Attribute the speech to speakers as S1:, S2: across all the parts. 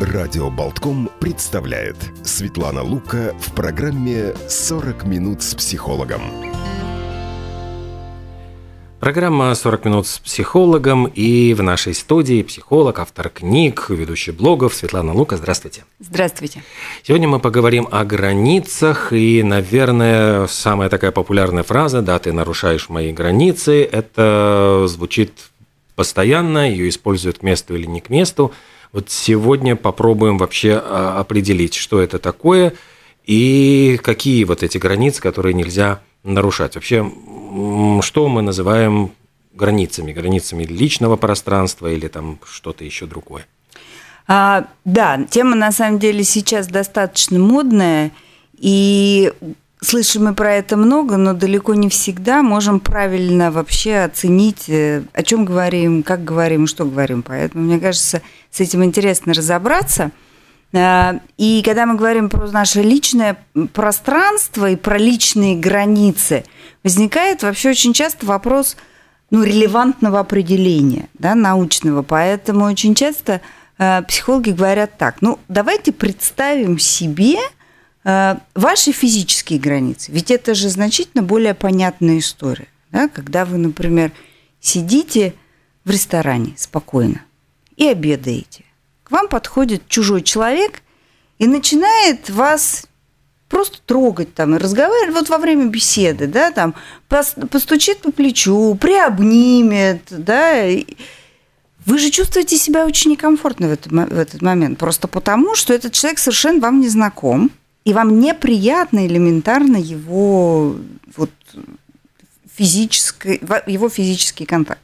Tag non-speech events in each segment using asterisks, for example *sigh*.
S1: Радио Болтком представляет Светлана Лука в программе «40 минут с психологом».
S2: Программа «40 минут с психологом» и в нашей студии психолог, автор книг, ведущий блогов Светлана Лука. Здравствуйте.
S3: Здравствуйте.
S2: Сегодня мы поговорим о границах и, наверное, самая такая популярная фраза «да, ты нарушаешь мои границы» это звучит постоянно, ее используют к месту или не к месту – вот сегодня попробуем вообще а, определить, что это такое и какие вот эти границы, которые нельзя нарушать. Вообще, что мы называем границами? Границами личного пространства или там что-то еще другое?
S3: А, да, тема на самом деле сейчас достаточно модная, и Слышим мы про это много, но далеко не всегда можем правильно вообще оценить, э, о чем говорим, как говорим, что говорим. Поэтому, мне кажется, с этим интересно разобраться. А, и когда мы говорим про наше личное пространство и про личные границы, возникает вообще очень часто вопрос ну, релевантного определения, да, научного. Поэтому очень часто э, психологи говорят так, ну, давайте представим себе – ваши физические границы, ведь это же значительно более понятная история. Да? Когда вы, например, сидите в ресторане спокойно и обедаете, к вам подходит чужой человек и начинает вас просто трогать там и разговаривать вот во время беседы, да, там постучит по плечу, приобнимет, да, вы же чувствуете себя очень некомфортно в этот, в этот момент, просто потому, что этот человек совершенно вам не знаком, и вам неприятно элементарно его вот физический, его физический контакт.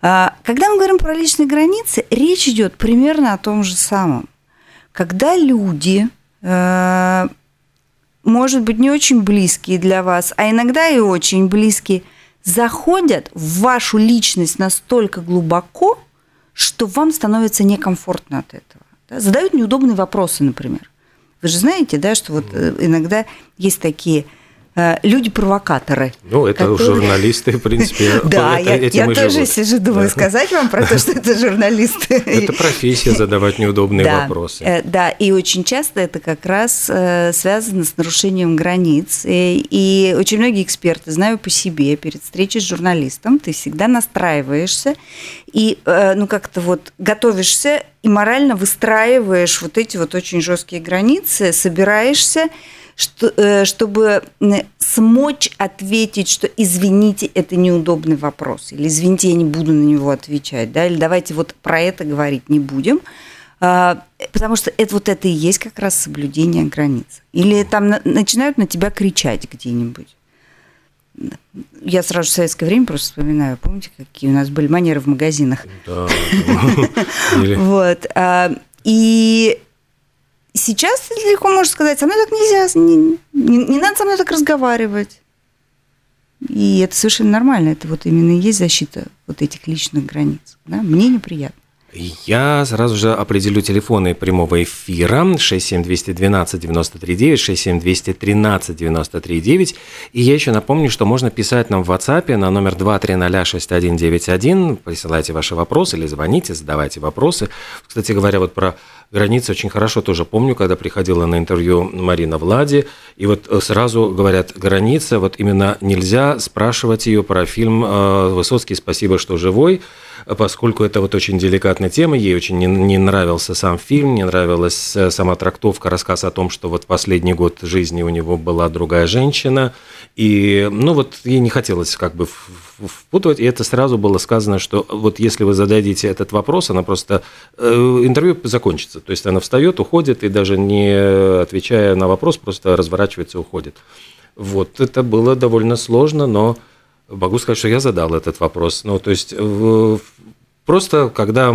S3: А, когда мы говорим про личные границы, речь идет примерно о том же самом. Когда люди, э, может быть, не очень близкие для вас, а иногда и очень близкие, заходят в вашу личность настолько глубоко, что вам становится некомфортно от этого. Задают неудобные вопросы, например. Вы же знаете, да, что вот э, иногда есть такие э, люди-провокаторы.
S2: Ну, это которые... журналисты, в принципе. *laughs*
S3: Да, я, я тоже сижу, думаю, сказать вам про то, что это журналисты.
S2: Это профессия задавать неудобные вопросы.
S3: Э, да, и очень часто это как раз связано с нарушением границ. И очень многие эксперты, знаю по себе, перед встречей с журналистом ты всегда настраиваешься и, ну, как-то вот готовишься и морально выстраиваешь вот эти вот очень жесткие границы, собираешься, э, чтобы смочь ответить, что извините, это неудобный вопрос, или извините, я не буду на него отвечать, да, или давайте вот про это говорить не будем, а, потому что это вот это и есть как раз соблюдение границ. Или там начинают на тебя кричать где-нибудь я сразу в советское время просто вспоминаю, помните, какие у нас были манеры в магазинах? *laughs* Вот. А, и сейчас легко можно сказать, со мной так нельзя, не, не, не надо со мной так разговаривать. И это совершенно нормально, это вот именно и есть защита вот этих личных границ. Да? Мне неприятно.
S2: Я сразу же определю телефоны прямого эфира 67212 939, 67213 939. И я еще напомню, что можно писать нам в WhatsApp на номер 2306191. Присылайте ваши вопросы или звоните, задавайте вопросы. Кстати говоря, вот про границы очень хорошо тоже помню, когда приходила на интервью Марина Влади, и вот э, сразу говорят, граница, вот именно нельзя спрашивать ее про фильм э, «Высоцкий, спасибо, что живой», поскольку это вот очень деликатная тема, ей очень не, не нравился сам фильм, не нравилась э, сама трактовка, рассказ о том, что вот последний год жизни у него была другая женщина, и, ну, вот ей не хотелось как бы впутывать, и это сразу было сказано, что вот если вы зададите этот вопрос, она просто, э, интервью закончится, то есть она встает, уходит, и даже не отвечая на вопрос, просто разворачивается и уходит. Вот, это было довольно сложно, но могу сказать, что я задал этот вопрос. Ну, то есть просто когда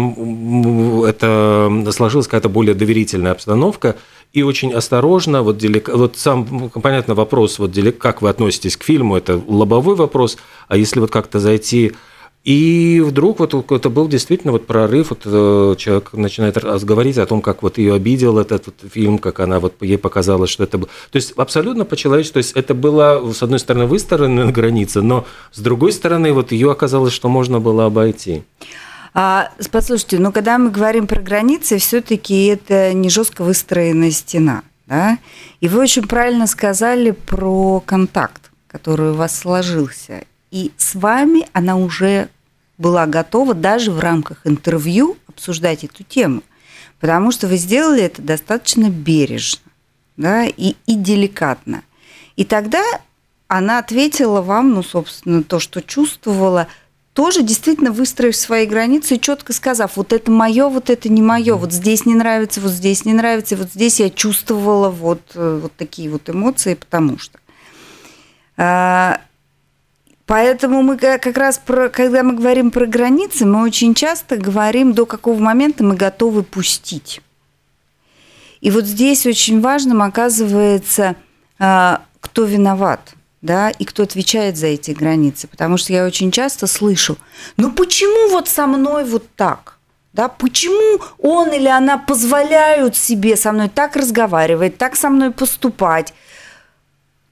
S2: это сложилась какая-то более доверительная обстановка, и очень осторожно, вот, делик... вот сам, понятно, вопрос, вот, как вы относитесь к фильму, это лобовой вопрос, а если вот как-то зайти и вдруг вот это был действительно вот прорыв, вот э, человек начинает говорить о том, как вот ее обидел этот вот фильм, как она вот ей показалось, что это было. То есть абсолютно по-человечески, то есть это была, с одной стороны, выстроена *laughs* граница, но с другой стороны, вот ее оказалось, что можно было обойти.
S3: А, послушайте, ну когда мы говорим про границы, все-таки это не жестко выстроенная стена. Да? И вы очень правильно сказали про контакт, который у вас сложился. И с вами она уже была готова даже в рамках интервью обсуждать эту тему. Потому что вы сделали это достаточно бережно да, и, и деликатно. И тогда она ответила вам, ну, собственно, то, что чувствовала – тоже действительно выстроив свои границы и четко сказав, вот это мое, вот это не мое, вот здесь не нравится, вот здесь не нравится, вот здесь я чувствовала вот, э, вот такие вот эмоции, потому что. Поэтому мы как раз, про, когда мы говорим про границы, мы очень часто говорим, до какого момента мы готовы пустить. И вот здесь очень важным оказывается, а, кто виноват – да, и кто отвечает за эти границы. Потому что я очень часто слышу, ну почему вот со мной вот так? Да, почему он или она позволяют себе со мной так разговаривать, так со мной поступать?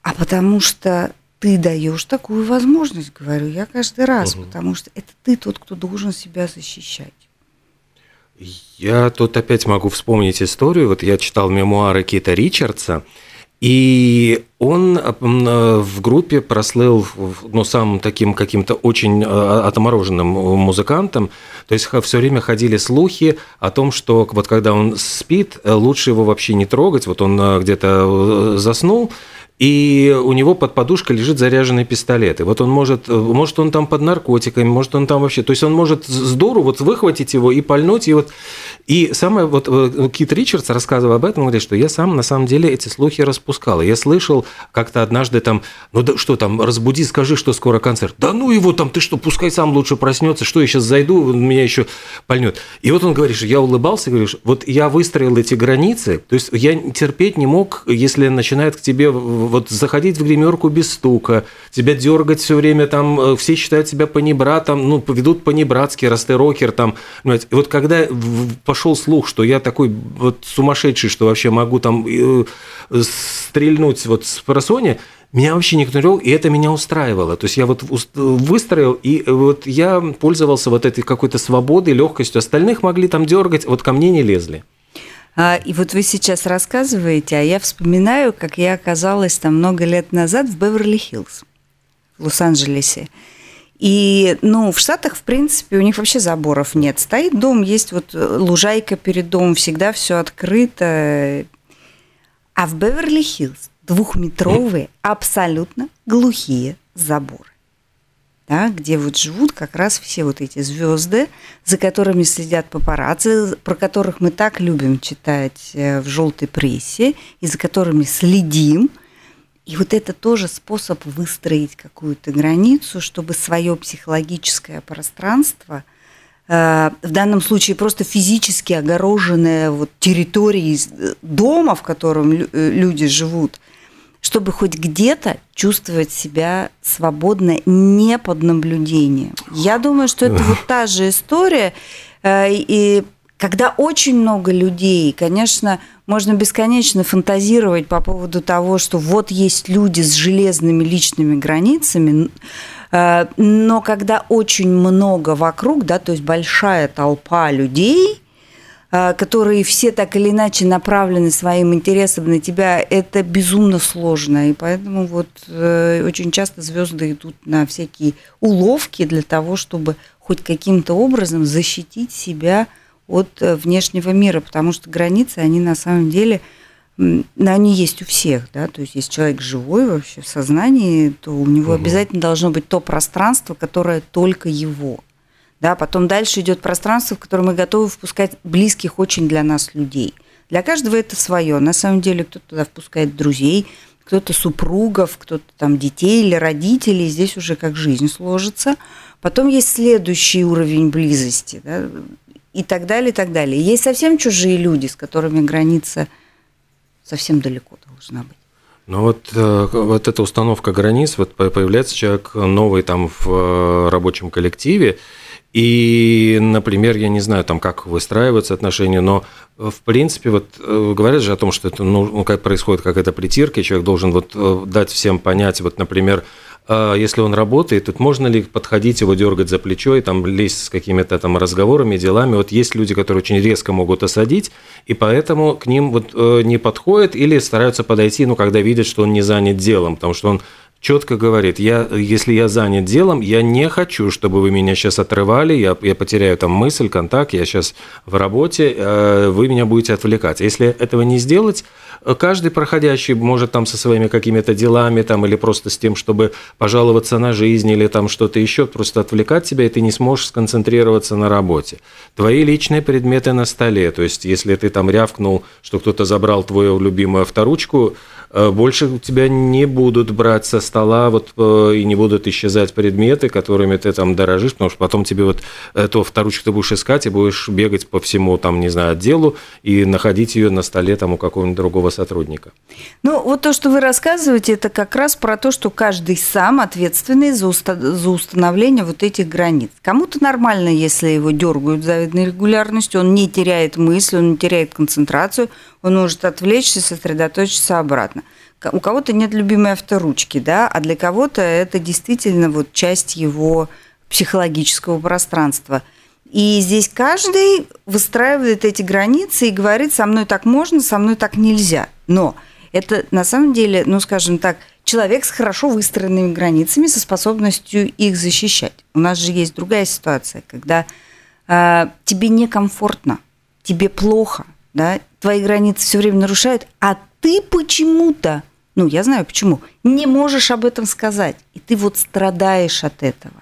S3: А потому что ты даешь такую возможность, говорю я каждый раз, угу. потому что это ты тот, кто должен себя защищать.
S2: Я тут опять могу вспомнить историю. Вот я читал мемуары Кита Ричардса, и он э, в группе прослыл ну, самым таким каким-то очень э, отмороженным музыкантом. То есть все время ходили слухи о том, что вот когда он спит, э, лучше его вообще не трогать. Вот он где-то заснул, и у него под подушкой лежит заряженный пистолет. И вот он может, может он там под наркотиками, может он там вообще, то есть он может с дуру вот выхватить его и пальнуть. И, вот, и самое, вот э, Кит Ричардс рассказывал об этом, говорит, что я сам на самом деле эти слухи распускал. Я слышал как-то однажды там, ну да что там, разбуди, скажи, что скоро концерт. Да ну его там, ты что, пускай сам лучше проснется, что я сейчас зайду, меня еще пальнет. И вот он говорит, что я улыбался, говоришь, вот я выстроил эти границы, то есть я терпеть не мог, если начинает к тебе вот заходить в гримерку без стука, тебя дергать все время, там э, все считают себя панибратом, ну, ведут панибратски, растерокер там. Понимаете? Вот когда пошел слух, что я такой вот сумасшедший, что вообще могу там э, стрельнуть вот с просони, меня вообще никто не трогал, и это меня устраивало. То есть я вот выстроил, и вот я пользовался вот этой какой-то свободой, легкостью. Остальных могли там дергать, вот ко мне не лезли.
S3: А, и вот вы сейчас рассказываете, а я вспоминаю, как я оказалась там много лет назад в Беверли-Хиллз, в Лос-Анджелесе. И, ну, в Штатах, в принципе, у них вообще заборов нет. Стоит дом, есть вот лужайка перед домом, всегда все открыто. А в Беверли-Хиллз двухметровые, абсолютно глухие заборы да, где вот живут как раз все вот эти звезды, за которыми следят папарацци, про которых мы так любим читать э, в желтой прессе, и за которыми следим. И вот это тоже способ выстроить какую-то границу, чтобы свое психологическое пространство, э, в данном случае просто физически огороженная вот территорией э, дома, в котором люди живут – чтобы хоть где-то чувствовать себя свободно, не под наблюдением. Я думаю, что это вот та же история. Э, и когда очень много людей, конечно, можно бесконечно фантазировать по поводу того, что вот есть люди с железными личными границами, э, но когда очень много вокруг, да, то есть большая толпа людей – которые все так или иначе направлены своим интересом на тебя, это безумно сложно. И поэтому вот э, очень часто звезды идут на всякие уловки для того, чтобы хоть каким-то образом защитить себя от э, внешнего мира, потому что границы, они на самом деле, они есть у всех, да, то есть если человек живой вообще в сознании, то у него угу. обязательно должно быть то пространство, которое только его. Да, потом дальше идет пространство, в которое мы готовы впускать близких очень для нас людей. Для каждого это свое. На самом деле кто-то туда впускает друзей, кто-то супругов, кто-то там детей или родителей. Здесь уже как жизнь сложится. Потом есть следующий уровень близости. Да, и так далее, и так далее. Есть совсем чужие люди, с которыми граница совсем далеко должна быть.
S2: Ну вот, э, вот эта установка границ, вот появляется человек новый там в э, рабочем коллективе, и, например, я не знаю, там, как выстраиваются отношения, но, э, в принципе, вот э, говорят же о том, что это, ну, как происходит какая-то притирка, и человек должен вот э, дать всем понять, вот, например, если он работает, тут можно ли подходить, его дергать за плечо и там лезть с какими-то там разговорами, делами. Вот есть люди, которые очень резко могут осадить, и поэтому к ним вот не подходят или стараются подойти, ну, когда видят, что он не занят делом, потому что он четко говорит, я, если я занят делом, я не хочу, чтобы вы меня сейчас отрывали, я, я потеряю там мысль, контакт, я сейчас в работе, э, вы меня будете отвлекать. Если этого не сделать, каждый проходящий может там со своими какими-то делами там или просто с тем, чтобы пожаловаться на жизнь или там что-то еще, просто отвлекать тебя, и ты не сможешь сконцентрироваться на работе. Твои личные предметы на столе, то есть если ты там рявкнул, что кто-то забрал твою любимую авторучку, Э, больше у тебя не будут брать со стола вот, э, и не будут исчезать предметы, которыми ты там дорожишь, потому что потом тебе вот эту вторучку ты будешь искать и будешь бегать по всему, там, не знаю, отделу и находить ее на столе там у какого-нибудь другого сотрудника.
S3: Ну, вот то, что вы рассказываете, это как раз про то, что каждый сам ответственный за, уста- за установление вот этих границ. Кому-то нормально, если его дергают завидной регулярностью, он не теряет мысль, он не теряет концентрацию, он может отвлечься, сосредоточиться обратно. У кого-то нет любимой авторучки, да, а для кого-то это действительно вот часть его психологического пространства. И здесь каждый выстраивает эти границы и говорит, со мной так можно, со мной так нельзя. Но это на самом деле, ну, скажем так, человек с хорошо выстроенными границами, со способностью их защищать. У нас же есть другая ситуация, когда э, тебе некомфортно, тебе плохо, да, твои границы все время нарушают, а ты почему-то, ну, я знаю почему, не можешь об этом сказать, и ты вот страдаешь от этого.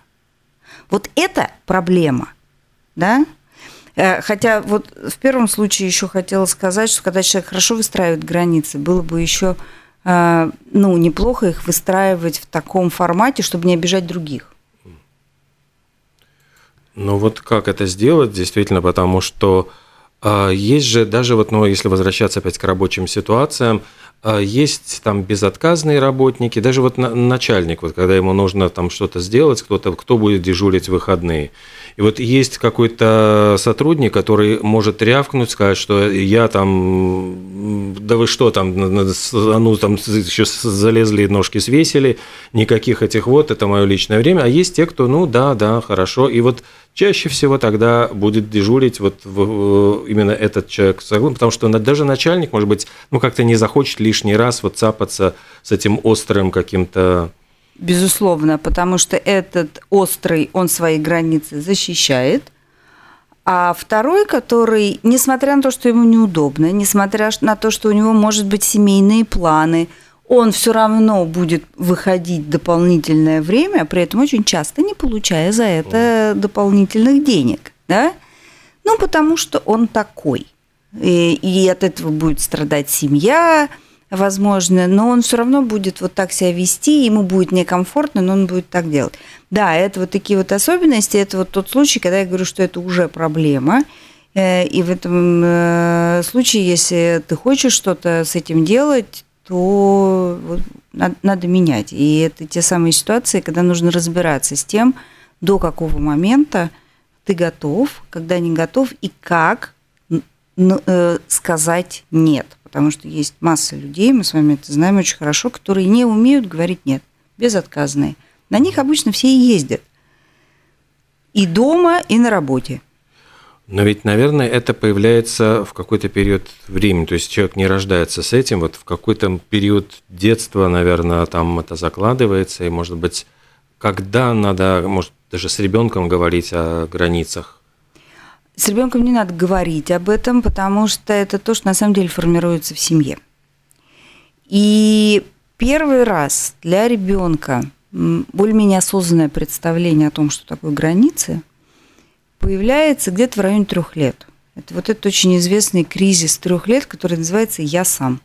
S3: Вот это проблема, да? Э, хотя вот в первом случае еще хотела сказать, что когда человек хорошо выстраивает границы, было бы еще э, ну, неплохо их выстраивать в таком формате, чтобы не обижать других.
S2: Ну вот как это сделать, действительно, потому что есть же даже вот, ну, если возвращаться опять к рабочим ситуациям, а, есть там безотказные работники, даже вот начальник, вот когда ему нужно там что-то сделать, кто-то, кто будет дежурить в выходные. И вот есть какой-то сотрудник, который может рявкнуть, сказать, что я там, да вы что там, ну там еще залезли, ножки свесили, никаких этих вот, это мое личное время. А есть те, кто, ну да, да, хорошо. И вот чаще всего тогда будет дежурить вот именно этот человек, потому что даже начальник, может быть, ну как-то не захочет лишний раз вот цапаться с этим острым каким-то.
S3: Безусловно, потому что этот острый, он свои границы защищает, а второй, который, несмотря на то, что ему неудобно, несмотря на то, что у него, может быть, семейные планы, он все равно будет выходить дополнительное время, при этом очень часто не получая за это дополнительных денег. Да? Ну, потому что он такой. И, и от этого будет страдать семья, возможно, но он все равно будет вот так себя вести, ему будет некомфортно, но он будет так делать. Да, это вот такие вот особенности, это вот тот случай, когда я говорю, что это уже проблема, э, и в этом э, случае, если ты хочешь что-то с этим делать, то надо, надо менять. И это те самые ситуации, когда нужно разбираться с тем, до какого момента ты готов, когда не готов, и как э, сказать нет потому что есть масса людей, мы с вами это знаем очень хорошо, которые не умеют говорить «нет», безотказные. На них обычно все и ездят. И дома, и на работе.
S2: Но ведь, наверное, это появляется в какой-то период времени. То есть человек не рождается с этим, вот в какой-то период детства, наверное, там это закладывается, и, может быть, когда надо, может, даже с ребенком говорить о границах
S3: с ребенком не надо говорить об этом, потому что это то, что на самом деле формируется в семье. И первый раз для ребенка более-менее осознанное представление о том, что такое границы, появляется где-то в районе трех лет. Это вот этот очень известный кризис трех лет, который называется «я сам».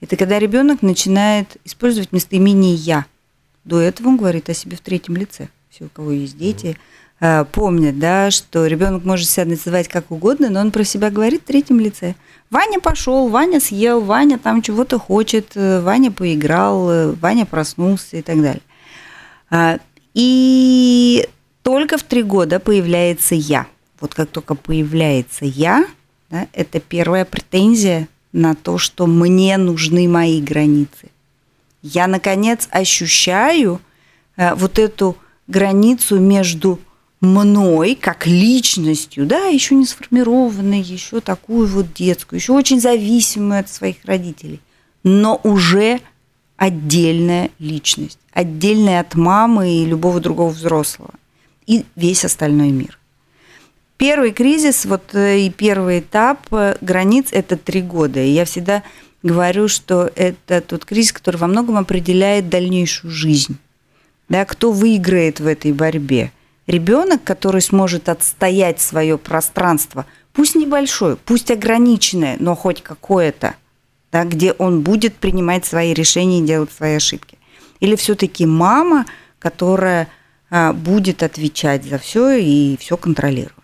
S3: Это когда ребенок начинает использовать местоимение «я». До этого он говорит о себе в третьем лице. Все, у кого есть дети, Э, помнят, да, что ребенок может себя называть как угодно, но он про себя говорит в третьем лице. Ваня пошел, Ваня съел, Ваня там чего-то хочет, э, Ваня поиграл, э, Ваня проснулся и так далее. А, и только в три года появляется я. Вот как только появляется я, да, это первая претензия на то, что мне нужны мои границы. Я, наконец, ощущаю, э, вот эту границу между мной как личностью, да, еще не сформированной, еще такую вот детскую, еще очень зависимую от своих родителей, но уже отдельная личность, отдельная от мамы и любого другого взрослого, и весь остальной мир. Первый кризис, вот э, и первый этап э, границ – это три года. И я всегда говорю, что это тот кризис, который во многом определяет дальнейшую жизнь. Да, кто выиграет в этой борьбе? Ребенок, который сможет отстоять свое пространство, пусть небольшое, пусть ограниченное, но хоть какое-то, да, где он будет принимать свои решения и делать свои ошибки. Или все-таки мама, которая будет отвечать за все и все контролировать.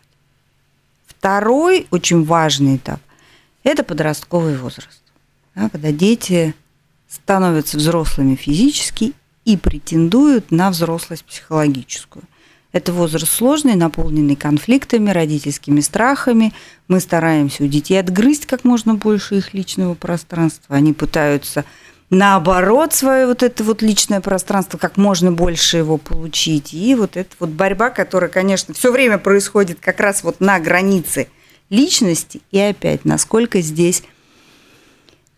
S3: Второй очень важный этап – это подростковый возраст, да, когда дети становятся взрослыми физически и претендуют на взрослость психологическую. Это возраст сложный, наполненный конфликтами, родительскими страхами. Мы стараемся у детей отгрызть как можно больше их личного пространства. Они пытаются наоборот свое вот это вот личное пространство, как можно больше его получить. И вот эта вот борьба, которая, конечно, все время происходит как раз вот на границе личности. И опять, насколько здесь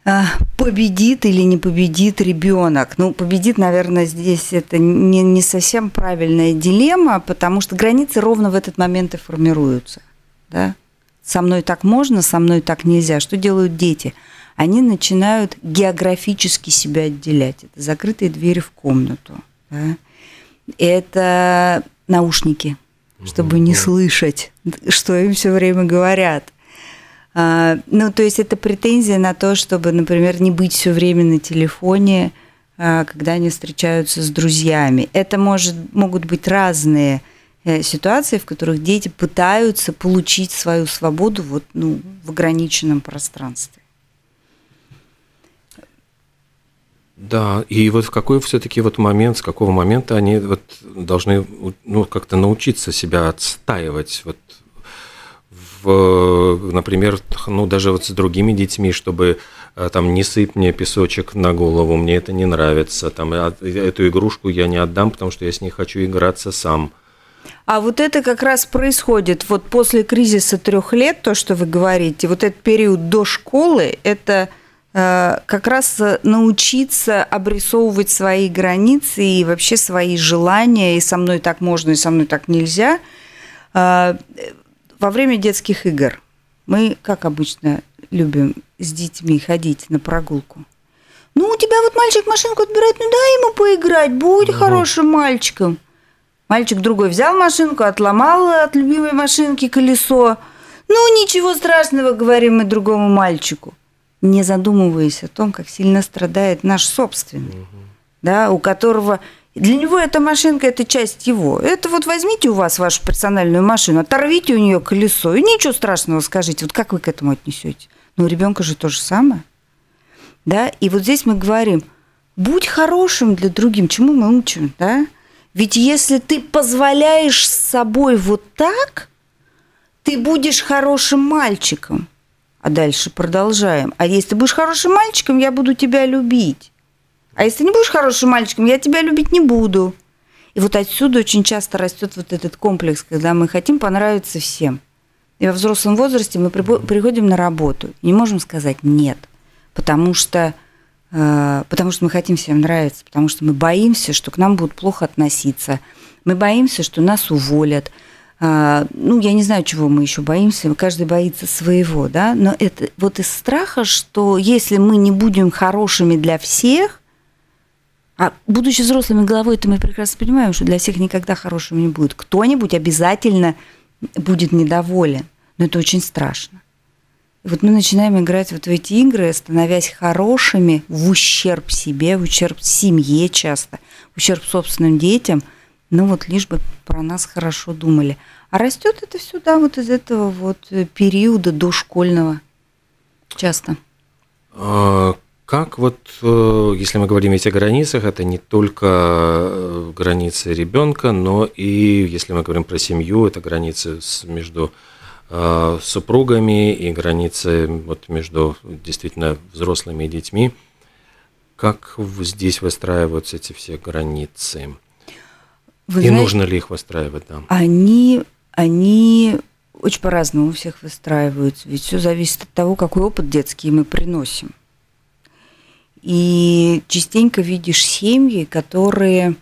S3: а, победит или не победит ребенок. Ну, победит, наверное, здесь это не, не совсем правильная дилемма, потому что границы ровно в этот момент и формируются. Да? Со мной так можно, со мной так нельзя. Что делают дети? Они начинают географически себя отделять. Это закрытые двери в комнату. Да? Это наушники, чтобы не слышать, что им все время говорят а, ну, то есть это претензия на то, чтобы, например, не быть все время на телефоне, а, когда они встречаются с друзьями. Это может, могут быть разные э, ситуации, в которых дети пытаются получить свою свободу вот, ну, в ограниченном пространстве.
S2: Да, и вот в какой все-таки вот момент, с какого момента они вот должны ну, как-то научиться себя отстаивать вот в, например, ну, даже вот с другими детьми, чтобы э, там не сыпь мне песочек на голову, мне это не нравится, там эту игрушку я не отдам, потому что я с ней хочу играться сам.
S3: А вот это как раз происходит вот после кризиса трех лет, то, что вы говорите, вот этот период до школы, это как раз научиться обрисовывать свои границы и вообще свои желания, и со мной так можно, и со мной так нельзя. Э, во время детских игр мы, как обычно, любим с детьми ходить на прогулку. Ну, у тебя вот мальчик машинку отбирает, ну дай ему поиграть, будь угу. хорошим мальчиком. Мальчик другой взял машинку, отломал от любимой машинки колесо. Ну, ничего страшного, говорим мы другому мальчику, не задумываясь о том, как сильно страдает наш собственный, угу. да, у которого для него эта машинка – это часть его. Это вот возьмите у вас вашу персональную машину, оторвите у нее колесо, и ничего страшного скажите. Вот как вы к этому отнесете? Ну, у ребенка же то же самое. Да? И вот здесь мы говорим, будь хорошим для другим. Чему мы учим, да? Ведь если ты позволяешь с собой вот так, ты будешь хорошим мальчиком. А дальше продолжаем. А если ты будешь хорошим мальчиком, я буду тебя любить. А если не будешь хорошим мальчиком, я тебя любить не буду. И вот отсюда очень часто растет вот этот комплекс, когда мы хотим понравиться всем. И во взрослом возрасте мы приходим на работу не можем сказать нет, потому что, э, потому что мы хотим всем нравиться, потому что мы боимся, что к нам будут плохо относиться, мы боимся, что нас уволят. Э, ну, я не знаю, чего мы еще боимся, каждый боится своего, да, но это вот из страха, что если мы не будем хорошими для всех, а будучи взрослыми головой, то мы прекрасно понимаем, что для всех никогда хорошим не будет. Кто-нибудь обязательно будет недоволен. Но это очень страшно. И вот мы начинаем играть вот в эти игры, становясь хорошими в ущерб себе, в ущерб семье часто, в ущерб собственным детям, ну вот лишь бы про нас хорошо думали. А растет это сюда вот из этого вот периода дошкольного часто.
S2: А, как вот, э, если мы говорим ведь о границах, это не только э, границы ребенка, но и, если мы говорим про семью, это границы между э, супругами и границы вот между действительно взрослыми и детьми. Как здесь выстраиваются эти все границы? Вы И знаете, нужно ли их выстраивать там?
S3: Они, они очень по-разному у всех выстраиваются. Ведь все зависит от того, какой опыт детский мы приносим. И частенько видишь семьи, которые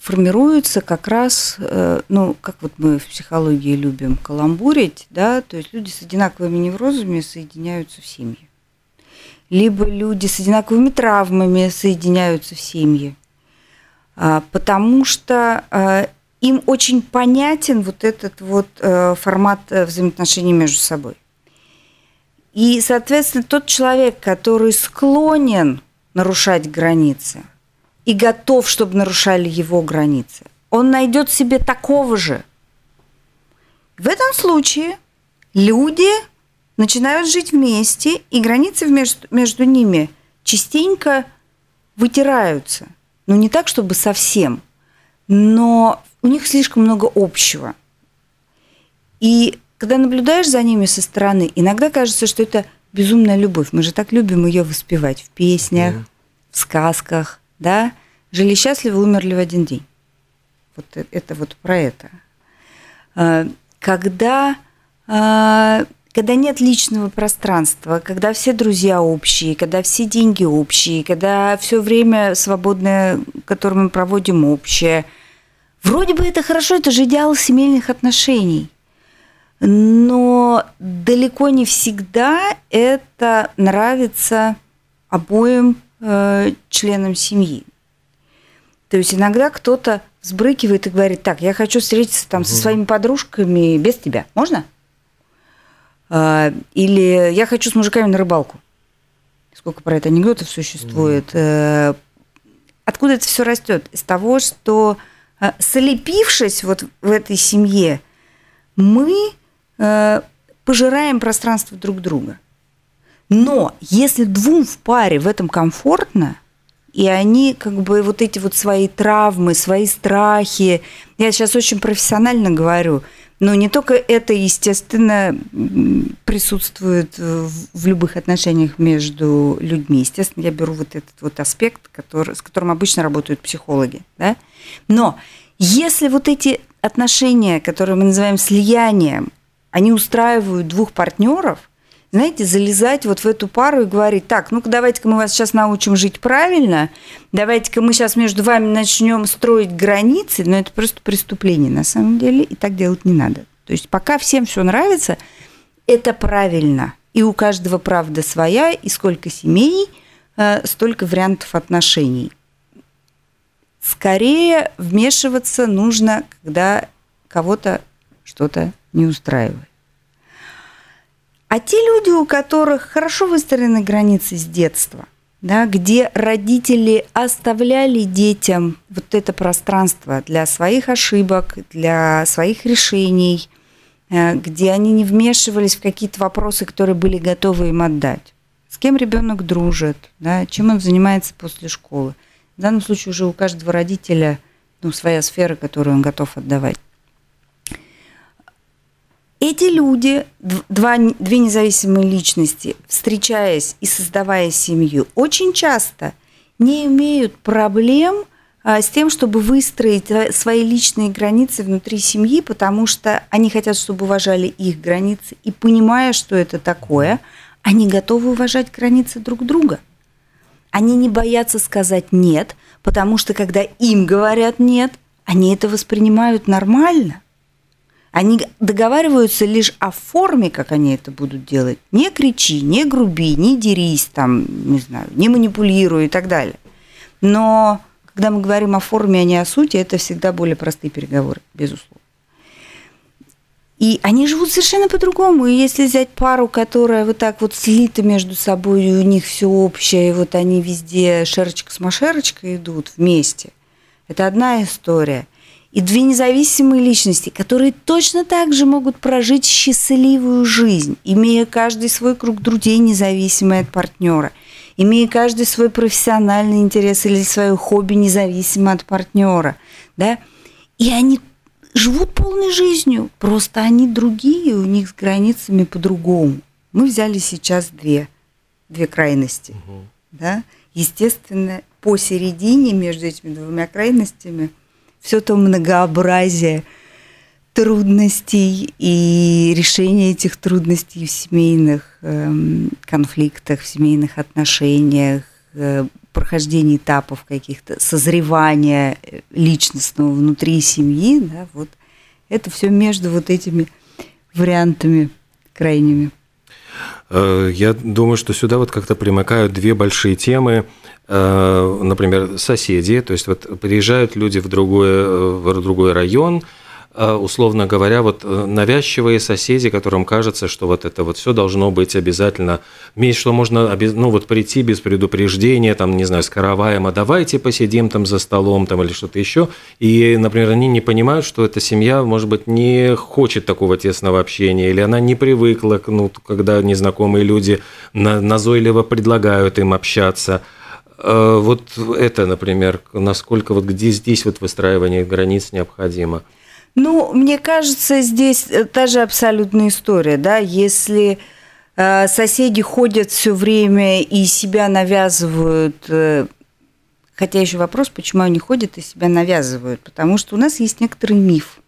S3: формируются как раз, э, ну, как вот мы в психологии любим каламбурить, да, то есть люди с одинаковыми неврозами соединяются в семьи. Либо люди с одинаковыми травмами соединяются в семьи. А, потому что э, им очень понятен вот этот вот э, формат взаимоотношений между собой. И, соответственно, тот человек, который склонен нарушать границы и готов, чтобы нарушали его границы, он найдет себе такого же. В этом случае люди начинают жить вместе, и границы между, между ними частенько вытираются. Ну, не так, чтобы совсем, но у них слишком много общего. И когда наблюдаешь за ними со стороны, иногда кажется, что это безумная любовь. Мы же так любим ее воспевать в песнях, mm. в сказках, да? Жили счастливы, умерли в один день. Вот э, это вот про это. А, когда, а, когда нет личного пространства, когда все друзья общие, когда все деньги общие, когда все время свободное, которое мы проводим, общее. Вроде бы это хорошо, это же идеал семейных отношений – но далеко не всегда это нравится обоим э, членам семьи. То есть иногда кто-то взбрыкивает и говорит, так, я хочу встретиться там угу. со своими подружками без тебя, можно? Э, или я хочу с мужиками на рыбалку. Сколько про это анекдотов существует. Угу. Откуда это все растет? Из того, что э, солепившись вот в этой семье, мы Э, пожираем пространство друг друга. Но если двум в паре в этом комфортно, и они как бы вот эти вот свои травмы, свои страхи, я сейчас очень профессионально говорю, но не только это, естественно, присутствует в любых отношениях между людьми. Естественно, я беру вот этот вот аспект, который, с которым обычно работают психологи. Да? Но если вот эти отношения, которые мы называем слиянием, они устраивают двух партнеров, знаете, залезать вот в эту пару и говорить, так, ну-ка давайте-ка мы вас сейчас научим жить правильно, давайте-ка мы сейчас между вами начнем строить границы, но это просто преступление на самом деле, и так делать не надо. То есть пока всем все нравится, это правильно. И у каждого правда своя, и сколько семей, э, столько вариантов отношений. Скорее вмешиваться нужно, когда кого-то что-то не устраивает. А те люди, у которых хорошо выстроены границы с детства, да, где родители оставляли детям вот это пространство для своих ошибок, для своих решений, э, где они не вмешивались в какие-то вопросы, которые были готовы им отдать. С кем ребенок дружит, да, чем он занимается после школы. В данном случае уже у каждого родителя ну, своя сфера, которую он готов отдавать. Эти люди, два, две независимые личности, встречаясь и создавая семью, очень часто не имеют проблем а, с тем, чтобы выстроить э, свои личные границы внутри семьи, потому что они хотят, чтобы уважали их границы, и понимая, что это такое, они готовы уважать границы друг друга. Они не боятся сказать «нет», потому что когда им говорят «нет», они это воспринимают нормально – они договариваются лишь о форме, как они это будут делать. Не кричи, не груби, не дерись, там, не знаю, не манипулируй и так далее. Но когда мы говорим о форме, а не о сути, это всегда более простые переговоры, безусловно. И они живут совершенно по-другому. И если взять пару, которая вот так вот слита между собой, и у них все общее, и вот они везде шерочка с машерочкой идут вместе, это одна история – и две независимые личности, которые точно так же могут прожить счастливую жизнь, имея каждый свой круг друзей, независимый от партнера, имея каждый свой профессиональный интерес или свое хобби, независимо от партнера. Да? И они живут полной жизнью, просто они другие, у них с границами по-другому. Мы взяли сейчас две, две крайности. Угу. Да? Естественно, посередине между этими двумя крайностями все то многообразие трудностей и решение этих трудностей в семейных э, конфликтах, в семейных отношениях, э, прохождение этапов каких-то, созревания э, личностного внутри семьи, да, вот это все между вот этими вариантами крайними.
S2: Э, я думаю, что сюда вот как-то примыкают две большие темы. Э, например, соседи, то есть вот приезжают люди в другой, в другой район, условно говоря, вот э, навязчивые соседи, которым кажется, что вот это вот все должно быть обязательно, что можно ну, вот прийти без предупреждения, там, не знаю, с караваем, а давайте посидим там за столом там, или что-то еще. И, например, они не понимают, что эта семья, может быть, не хочет такого тесного общения, или она не привыкла, ну, когда незнакомые люди назойливо предлагают им общаться. А, вот это, например, насколько вот где здесь вот выстраивание границ необходимо –
S3: ну, мне кажется, здесь э, та же абсолютная история, да, если э, соседи ходят все время и себя навязывают, э, хотя еще вопрос, почему они ходят и себя навязывают, потому что у нас есть некоторый миф,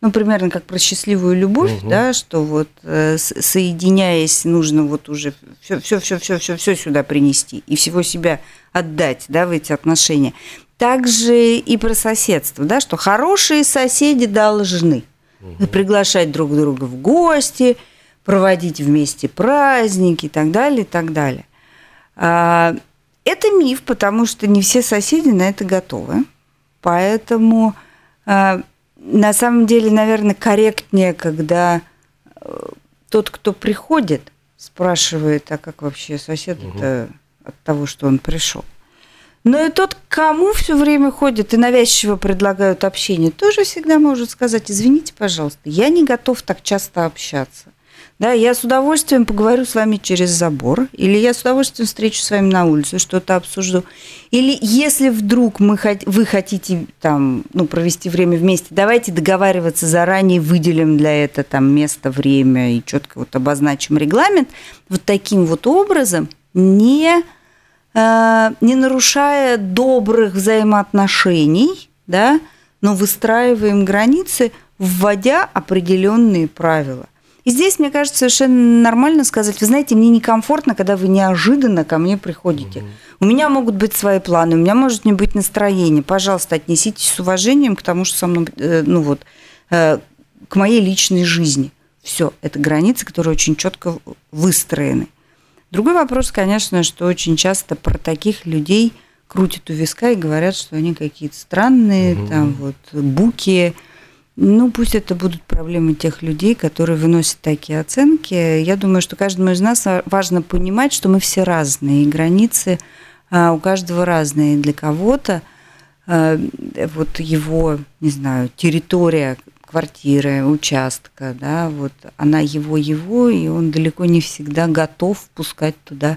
S3: ну, примерно как про счастливую любовь, угу. да, что вот э, соединяясь, нужно вот уже все, все, все, все, все, все сюда принести и всего себя отдать, да, в эти отношения также и про соседство, да, что хорошие соседи должны угу. приглашать друг друга в гости, проводить вместе праздники и так далее, и так далее. А, это миф, потому что не все соседи на это готовы. Поэтому а, на самом деле, наверное, корректнее, когда э, тот, кто приходит, спрашивает, а как вообще сосед угу. от того, что он пришел. Но и тот, кому все время ходят и навязчиво предлагают общение, тоже всегда может сказать, извините, пожалуйста, я не готов так часто общаться. Да, я с удовольствием поговорю с вами через забор, или я с удовольствием встречу с вами на улице, что-то обсужду. Или если вдруг мы, вы хотите там, ну, провести время вместе, давайте договариваться заранее, выделим для этого там место, время и четко вот обозначим регламент. Вот таким вот образом не не нарушая добрых взаимоотношений, да, но выстраиваем границы, вводя определенные правила. И здесь, мне кажется, совершенно нормально сказать, вы знаете, мне некомфортно, когда вы неожиданно ко мне приходите. Угу. У меня могут быть свои планы, у меня может не быть настроения. Пожалуйста, отнеситесь с уважением к тому, что со мной, э, ну вот, э, к моей личной жизни. Все, это границы, которые очень четко выстроены. Другой вопрос, конечно, что очень часто про таких людей крутят у виска и говорят, что они какие-то странные, угу. там вот буки. Ну, пусть это будут проблемы тех людей, которые выносят такие оценки. Я думаю, что каждому из нас важно понимать, что мы все разные, и границы а, у каждого разные. Для кого-то а, вот его, не знаю, территория квартиры, участка, да, вот она его-его, и он далеко не всегда готов впускать туда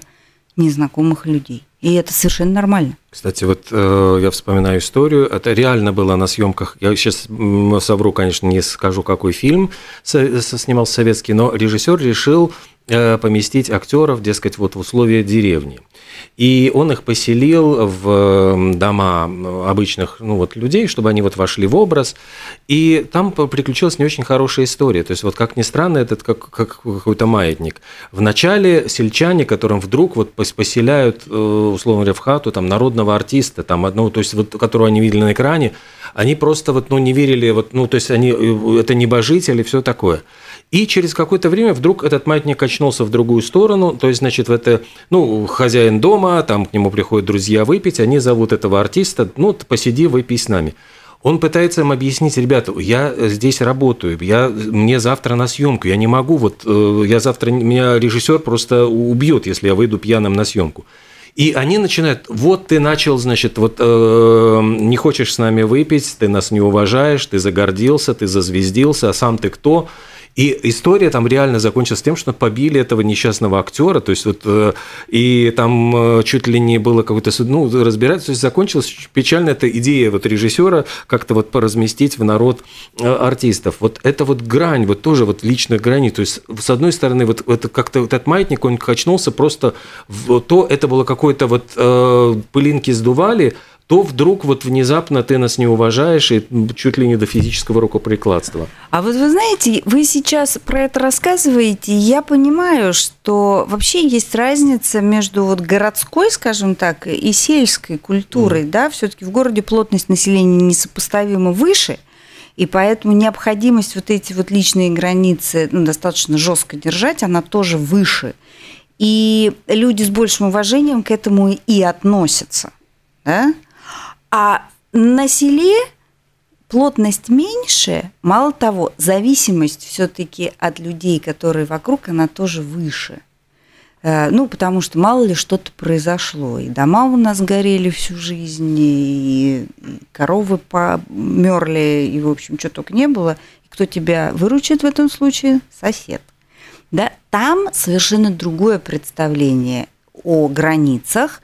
S3: незнакомых людей. И это совершенно нормально.
S2: Кстати, вот э, я вспоминаю историю. Это реально было на съемках. Я сейчас совру, конечно, не скажу, какой фильм снимал советский, но режиссер решил поместить актеров, дескать, вот в условия деревни. И он их поселил в дома обычных ну, вот, людей, чтобы они вот вошли в образ. И там приключилась не очень хорошая история. То есть, вот как ни странно, этот как, как какой-то маятник. Вначале сельчане, которым вдруг вот поселяют, э, условно говоря, в хату там, народного артиста, там, одного, то есть, вот, которого они видели на экране, они просто вот, ну, не верили, вот, ну, то есть, они, э, это небожители все такое. И через какое-то время вдруг этот маятник качнулся в другую сторону, то есть, значит, в это, ну, хозяин дома, там к нему приходят друзья выпить, они зовут этого артиста, ну, посиди, выпей с нами. Он пытается им объяснить, ребята, я здесь работаю, я, мне завтра на съемку, я не могу, вот э, я завтра, меня режиссер просто убьет, если я выйду пьяным на съемку. И они начинают, вот ты начал, значит, вот э, не хочешь с нами выпить, ты нас не уважаешь, ты загордился, ты зазвездился, а сам ты кто? И история там реально закончилась тем, что побили этого несчастного актера, то есть вот э, и там э, чуть ли не было какое-то ну разбираться, то есть закончилась печально эта идея вот режиссера как-то вот поразместить в народ э, артистов. Вот это вот грань, вот тоже вот личная грань, то есть с одной стороны вот это как-то вот этот маятник он качнулся просто в то это было какое-то вот пылинки сдували, то вдруг вот внезапно ты нас не уважаешь и чуть ли не до физического рукоприкладства.
S3: А вот вы знаете, вы сейчас про это рассказываете, и я понимаю, что вообще есть разница между вот городской, скажем так, и сельской культурой, mm. да, все-таки в городе плотность населения несопоставимо выше, и поэтому необходимость вот эти вот личные границы ну, достаточно жестко держать, она тоже выше. И люди с большим уважением к этому и относятся. Да? А на селе плотность меньше, мало того, зависимость все-таки от людей, которые вокруг, она тоже выше. Э, ну, потому что мало ли что-то произошло. И дома у нас горели всю жизнь, и коровы померли, и, в общем, что только не было. И кто тебя выручит в этом случае? Сосед. Да? Там совершенно другое представление о границах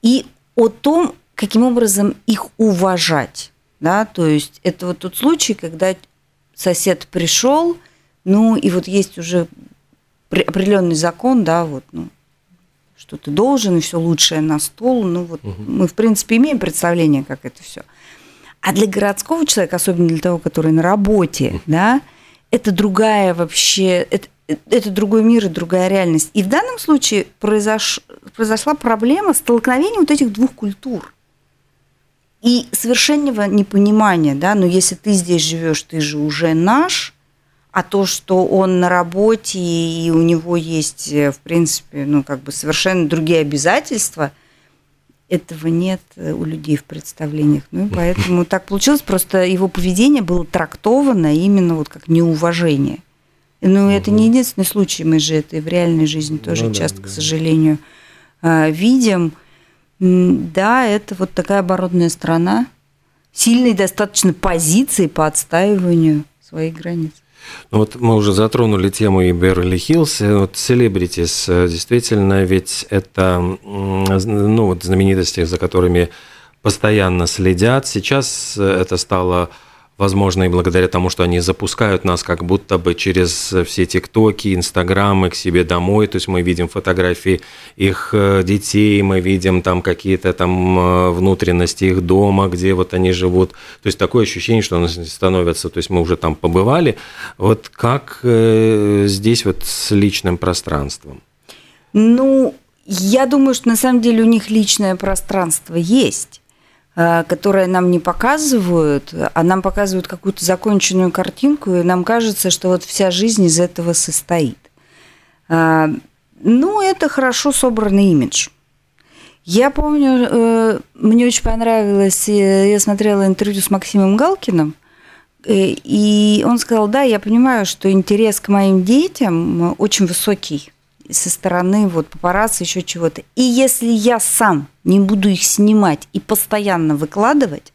S3: и о том, каким образом их уважать. Да? То есть это вот тот случай, когда сосед пришел, ну и вот есть уже определенный закон, да, вот, ну, что ты должен, и все лучшее на стол. Ну вот угу. мы, в принципе, имеем представление, как это все. А для городского человека, особенно для того, который на работе, да, это другая вообще, это, это другой мир и другая реальность. И в данном случае произош, произошла проблема столкновения вот этих двух культур и совершенного непонимания, да, но если ты здесь живешь, ты же уже наш, а то, что он на работе и у него есть, э, в принципе, ну, как бы совершенно другие обязательства, этого нет э, у людей в представлениях. Ну, и поэтому *laughs* так получилось, просто его поведение было трактовано именно вот как неуважение. Ну, это не единственный случай, мы же это и в реальной жизни тоже ну, часто, да, к сожалению, э, видим. Да, это вот такая оборотная сторона, сильной достаточно позиции по отстаиванию своих границ.
S2: Ну вот мы уже затронули тему и Беверли-Хиллз, вот celebrities, действительно, ведь это ну, вот знаменитости, за которыми постоянно следят. Сейчас это стало возможно, и благодаря тому, что они запускают нас как будто бы через все тиктоки, инстаграмы к себе домой, то есть мы видим фотографии их э, детей, мы видим там какие-то там э, внутренности их дома, где вот они живут, то есть такое ощущение, что они становятся, то есть мы уже там побывали, вот как э, здесь вот с личным пространством?
S3: Ну, я думаю, что на самом деле у них личное пространство есть. Э, которые нам не показывают, а нам показывают какую-то законченную картинку, и нам кажется, что вот вся жизнь из этого состоит. Э, ну, это хорошо собранный имидж. Я помню, э, мне очень понравилось, я смотрела интервью с Максимом Галкиным, и он сказал, да, я понимаю, что интерес к моим детям очень высокий со стороны вот папарацци, еще чего-то. И если я сам не буду их снимать и постоянно выкладывать,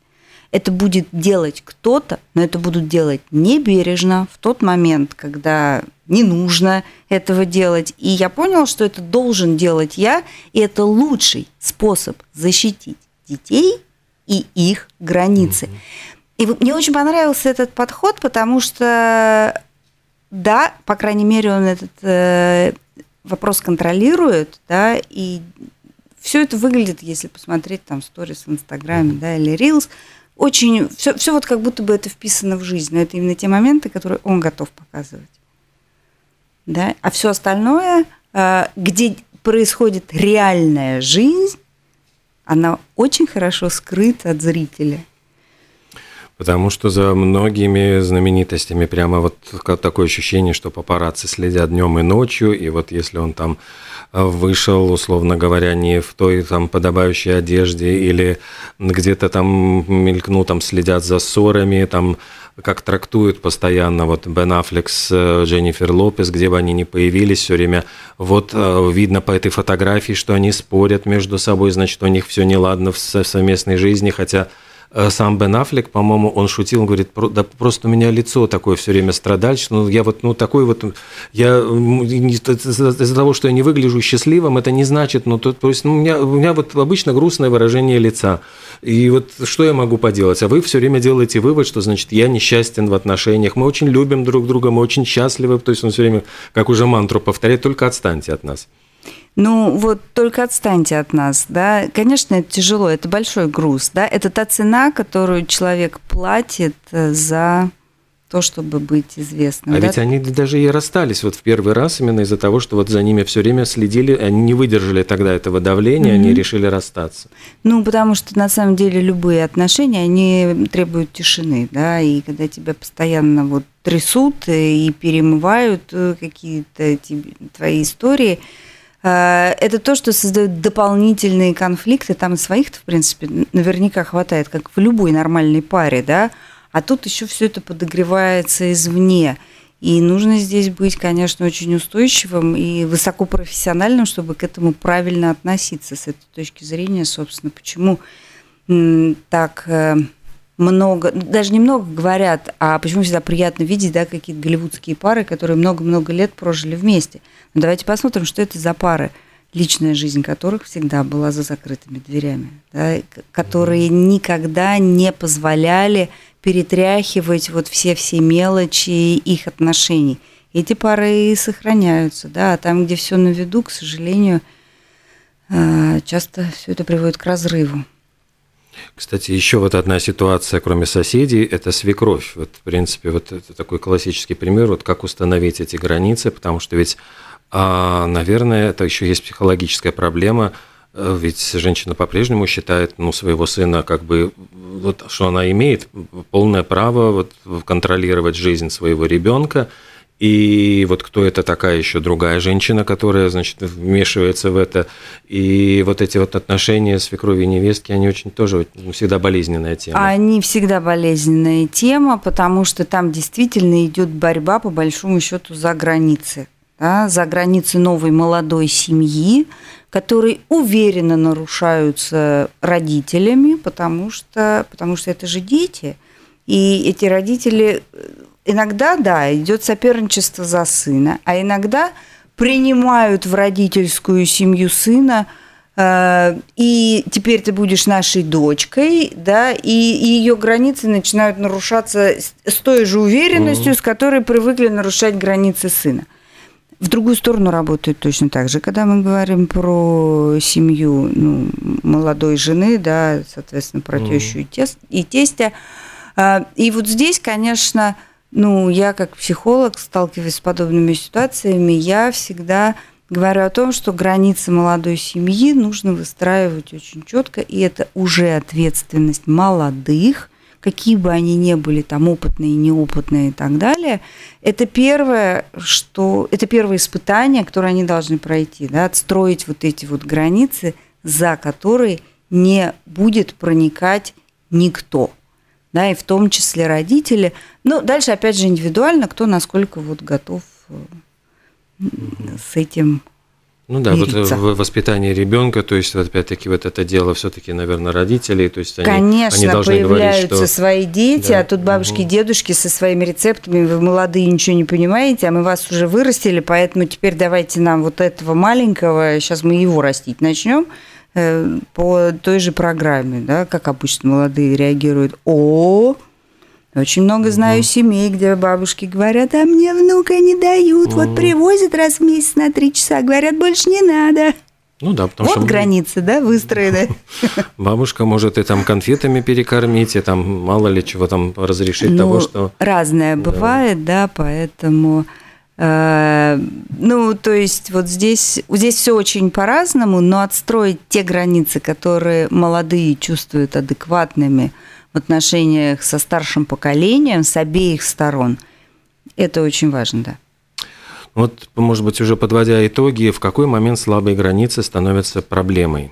S3: это будет делать кто-то, но это будут делать небережно в тот момент, когда не нужно этого делать. И я понял, что это должен делать я, и это лучший способ защитить детей и их границы. И мне очень понравился этот подход, потому что, да, по крайней мере, он этот э, вопрос контролирует, да, и все это выглядит, если посмотреть там сторис в Инстаграме, да, или Reels, очень, все, все вот как будто бы это вписано в жизнь, но это именно те моменты, которые он готов показывать. Да? А все остальное, а, где происходит реальная жизнь, она очень хорошо скрыта от зрителя.
S2: Потому что за многими знаменитостями прямо вот такое ощущение, что папарацци следят днем и ночью, и вот если он там э, вышел, условно говоря, не в той там подобающей одежде или где-то там мелькнул, там следят за ссорами, там как трактуют постоянно вот Бен Аффлек с э, Дженнифер Лопес, где бы они ни появились, все время вот э, видно по этой фотографии, что они спорят между собой, значит, у них все неладно в совместной жизни, хотя сам Бен Аффлек, по-моему, он шутил, он говорит, да просто у меня лицо такое все время страдальческое, ну, я вот, ну, такой вот, я из-за того, что я не выгляжу счастливым, это не значит, ну, то, то есть, ну, у меня, у меня вот обычно грустное выражение лица, и вот что я могу поделать? А вы все время делаете вывод, что, значит, я несчастен в отношениях, мы очень любим друг друга, мы очень счастливы, то есть он все время, как уже мантру повторяет, только отстаньте от нас.
S3: Ну вот только отстаньте от нас, да. Конечно, это тяжело, это большой груз, да. Это та цена, которую человек платит э, за то, чтобы быть известным.
S2: А да? ведь они даже и расстались вот в первый раз именно из-за того, что вот за ними все время следили, они не выдержали тогда этого давления, mm-hmm. они решили расстаться.
S3: Ну, потому что на самом деле любые отношения, они требуют тишины, да, и когда тебя постоянно вот трясут и перемывают э, какие-то твои истории, это то, что создает дополнительные конфликты. Там своих-то, в принципе, наверняка хватает, как в любой нормальной паре, да, а тут еще все это подогревается извне. И нужно здесь быть, конечно, очень устойчивым и высокопрофессиональным, чтобы к этому правильно относиться с этой точки зрения, собственно, почему так э, много, даже не много говорят, а почему всегда приятно видеть, да, какие-то голливудские пары, которые много-много лет прожили вместе. Но давайте посмотрим, что это за пары, личная жизнь которых всегда была за закрытыми дверями, да, которые никогда не позволяли перетряхивать вот все-все мелочи их отношений. Эти пары и сохраняются, да, а там, где все на виду, к сожалению, э, часто все это приводит к разрыву.
S2: Кстати, еще вот одна ситуация, кроме соседей, это свекровь. Вот, в принципе, вот это такой классический пример, вот как установить эти границы, потому что ведь, а, наверное, это еще есть психологическая проблема – Э, ведь женщина по-прежнему считает ну, своего сына, как бы, вот, что она имеет полное право вот, контролировать жизнь своего ребенка. И вот кто это такая еще другая женщина, которая, значит, вмешивается в это. И вот эти вот отношения свекрови и невестки, они очень тоже ну, всегда болезненная тема.
S3: Они всегда болезненная тема, потому что там действительно идет борьба, по большому счету, за границы. Да, за границы новой молодой семьи, которые уверенно нарушаются родителями, потому что, потому что это же дети. И эти родители э, иногда, да, идет соперничество за сына, а иногда принимают в родительскую семью сына, э, и теперь ты будешь нашей дочкой, да, и, и ее границы начинают нарушаться с той же уверенностью, mm-hmm. с которой привыкли нарушать границы сына. В другую сторону работает точно так же. Когда мы говорим про семью ну, молодой жены, да, соответственно, про mm. тещу и, тест, и тестя. А, и вот здесь, конечно, ну, я как психолог, сталкиваясь с подобными ситуациями, я всегда говорю о том, что границы молодой семьи нужно выстраивать очень четко, и это уже ответственность молодых – какие бы они ни были, там опытные, неопытные и так далее, это первое, что, это первое испытание, которое они должны пройти, да, отстроить вот эти вот границы, за которые не будет проникать никто, да, и в том числе родители. Ну, дальше, опять же, индивидуально, кто насколько вот готов э, с этим
S2: ну да, мириться. вот воспитание ребенка, то есть опять-таки вот это дело все-таки, наверное, родителей, то есть
S3: они, Конечно, они должны появляются говорить, что... свои дети, да. а тут бабушки, угу. дедушки со своими рецептами, вы молодые ничего не понимаете, а мы вас уже вырастили, поэтому теперь давайте нам вот этого маленького, сейчас мы его растить начнем э, по той же программе, да, как обычно молодые реагируют. О, очень много знаю угу. семей, где бабушки говорят, а мне внука не дают. Угу. Вот привозят раз в месяц на три часа, говорят, больше не надо.
S2: Ну да, потому
S3: вот
S2: что...
S3: границы, да, выстроены. *laughs*
S2: Бабушка может и там конфетами перекормить, и там мало ли чего там разрешить ну, того, что...
S3: Разное да. бывает, да, поэтому... Э, ну, то есть вот здесь, здесь все очень по-разному, но отстроить те границы, которые молодые чувствуют адекватными, в отношениях со старшим поколением с обеих сторон. Это очень важно, да.
S2: Вот, может быть, уже подводя итоги, в какой момент слабые границы становятся проблемой?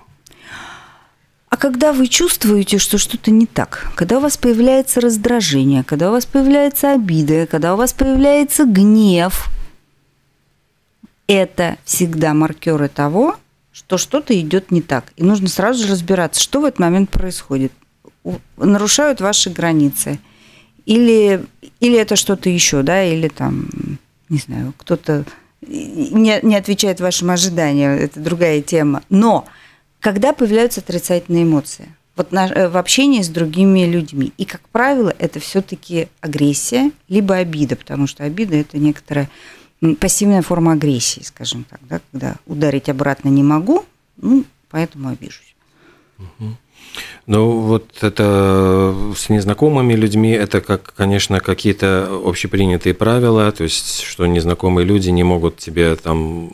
S3: А когда вы чувствуете, что что-то не так, когда у вас появляется раздражение, когда у вас появляется обида, когда у вас появляется гнев, это всегда маркеры того, что что-то идет не так. И нужно сразу же разбираться, что в этот момент происходит нарушают ваши границы. Или, или это что-то еще, да, или там, не знаю, кто-то не, не отвечает вашим ожиданиям, это другая тема. Но когда появляются отрицательные эмоции, вот на, э, в общении с другими людьми. И, как правило, это все-таки агрессия, либо обида, потому что обида – это некоторая пассивная форма агрессии, скажем так, да, когда ударить обратно не могу, ну, поэтому обижусь.
S2: Угу. Ну, вот это с незнакомыми людьми, это, как, конечно, какие-то общепринятые правила, то есть, что незнакомые люди не могут тебе там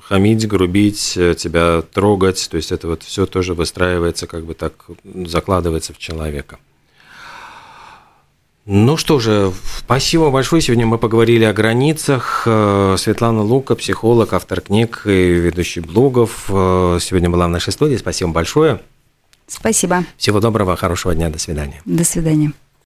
S2: хамить, грубить, тебя трогать, то есть это вот все тоже выстраивается, как бы так закладывается в человека. Ну что же, спасибо большое. Сегодня мы поговорили о границах. Светлана Лука, психолог, автор книг и ведущий блогов. Сегодня была в нашей студии. Спасибо большое.
S3: Спасибо.
S2: Всего доброго, хорошего дня, до свидания.
S3: До свидания.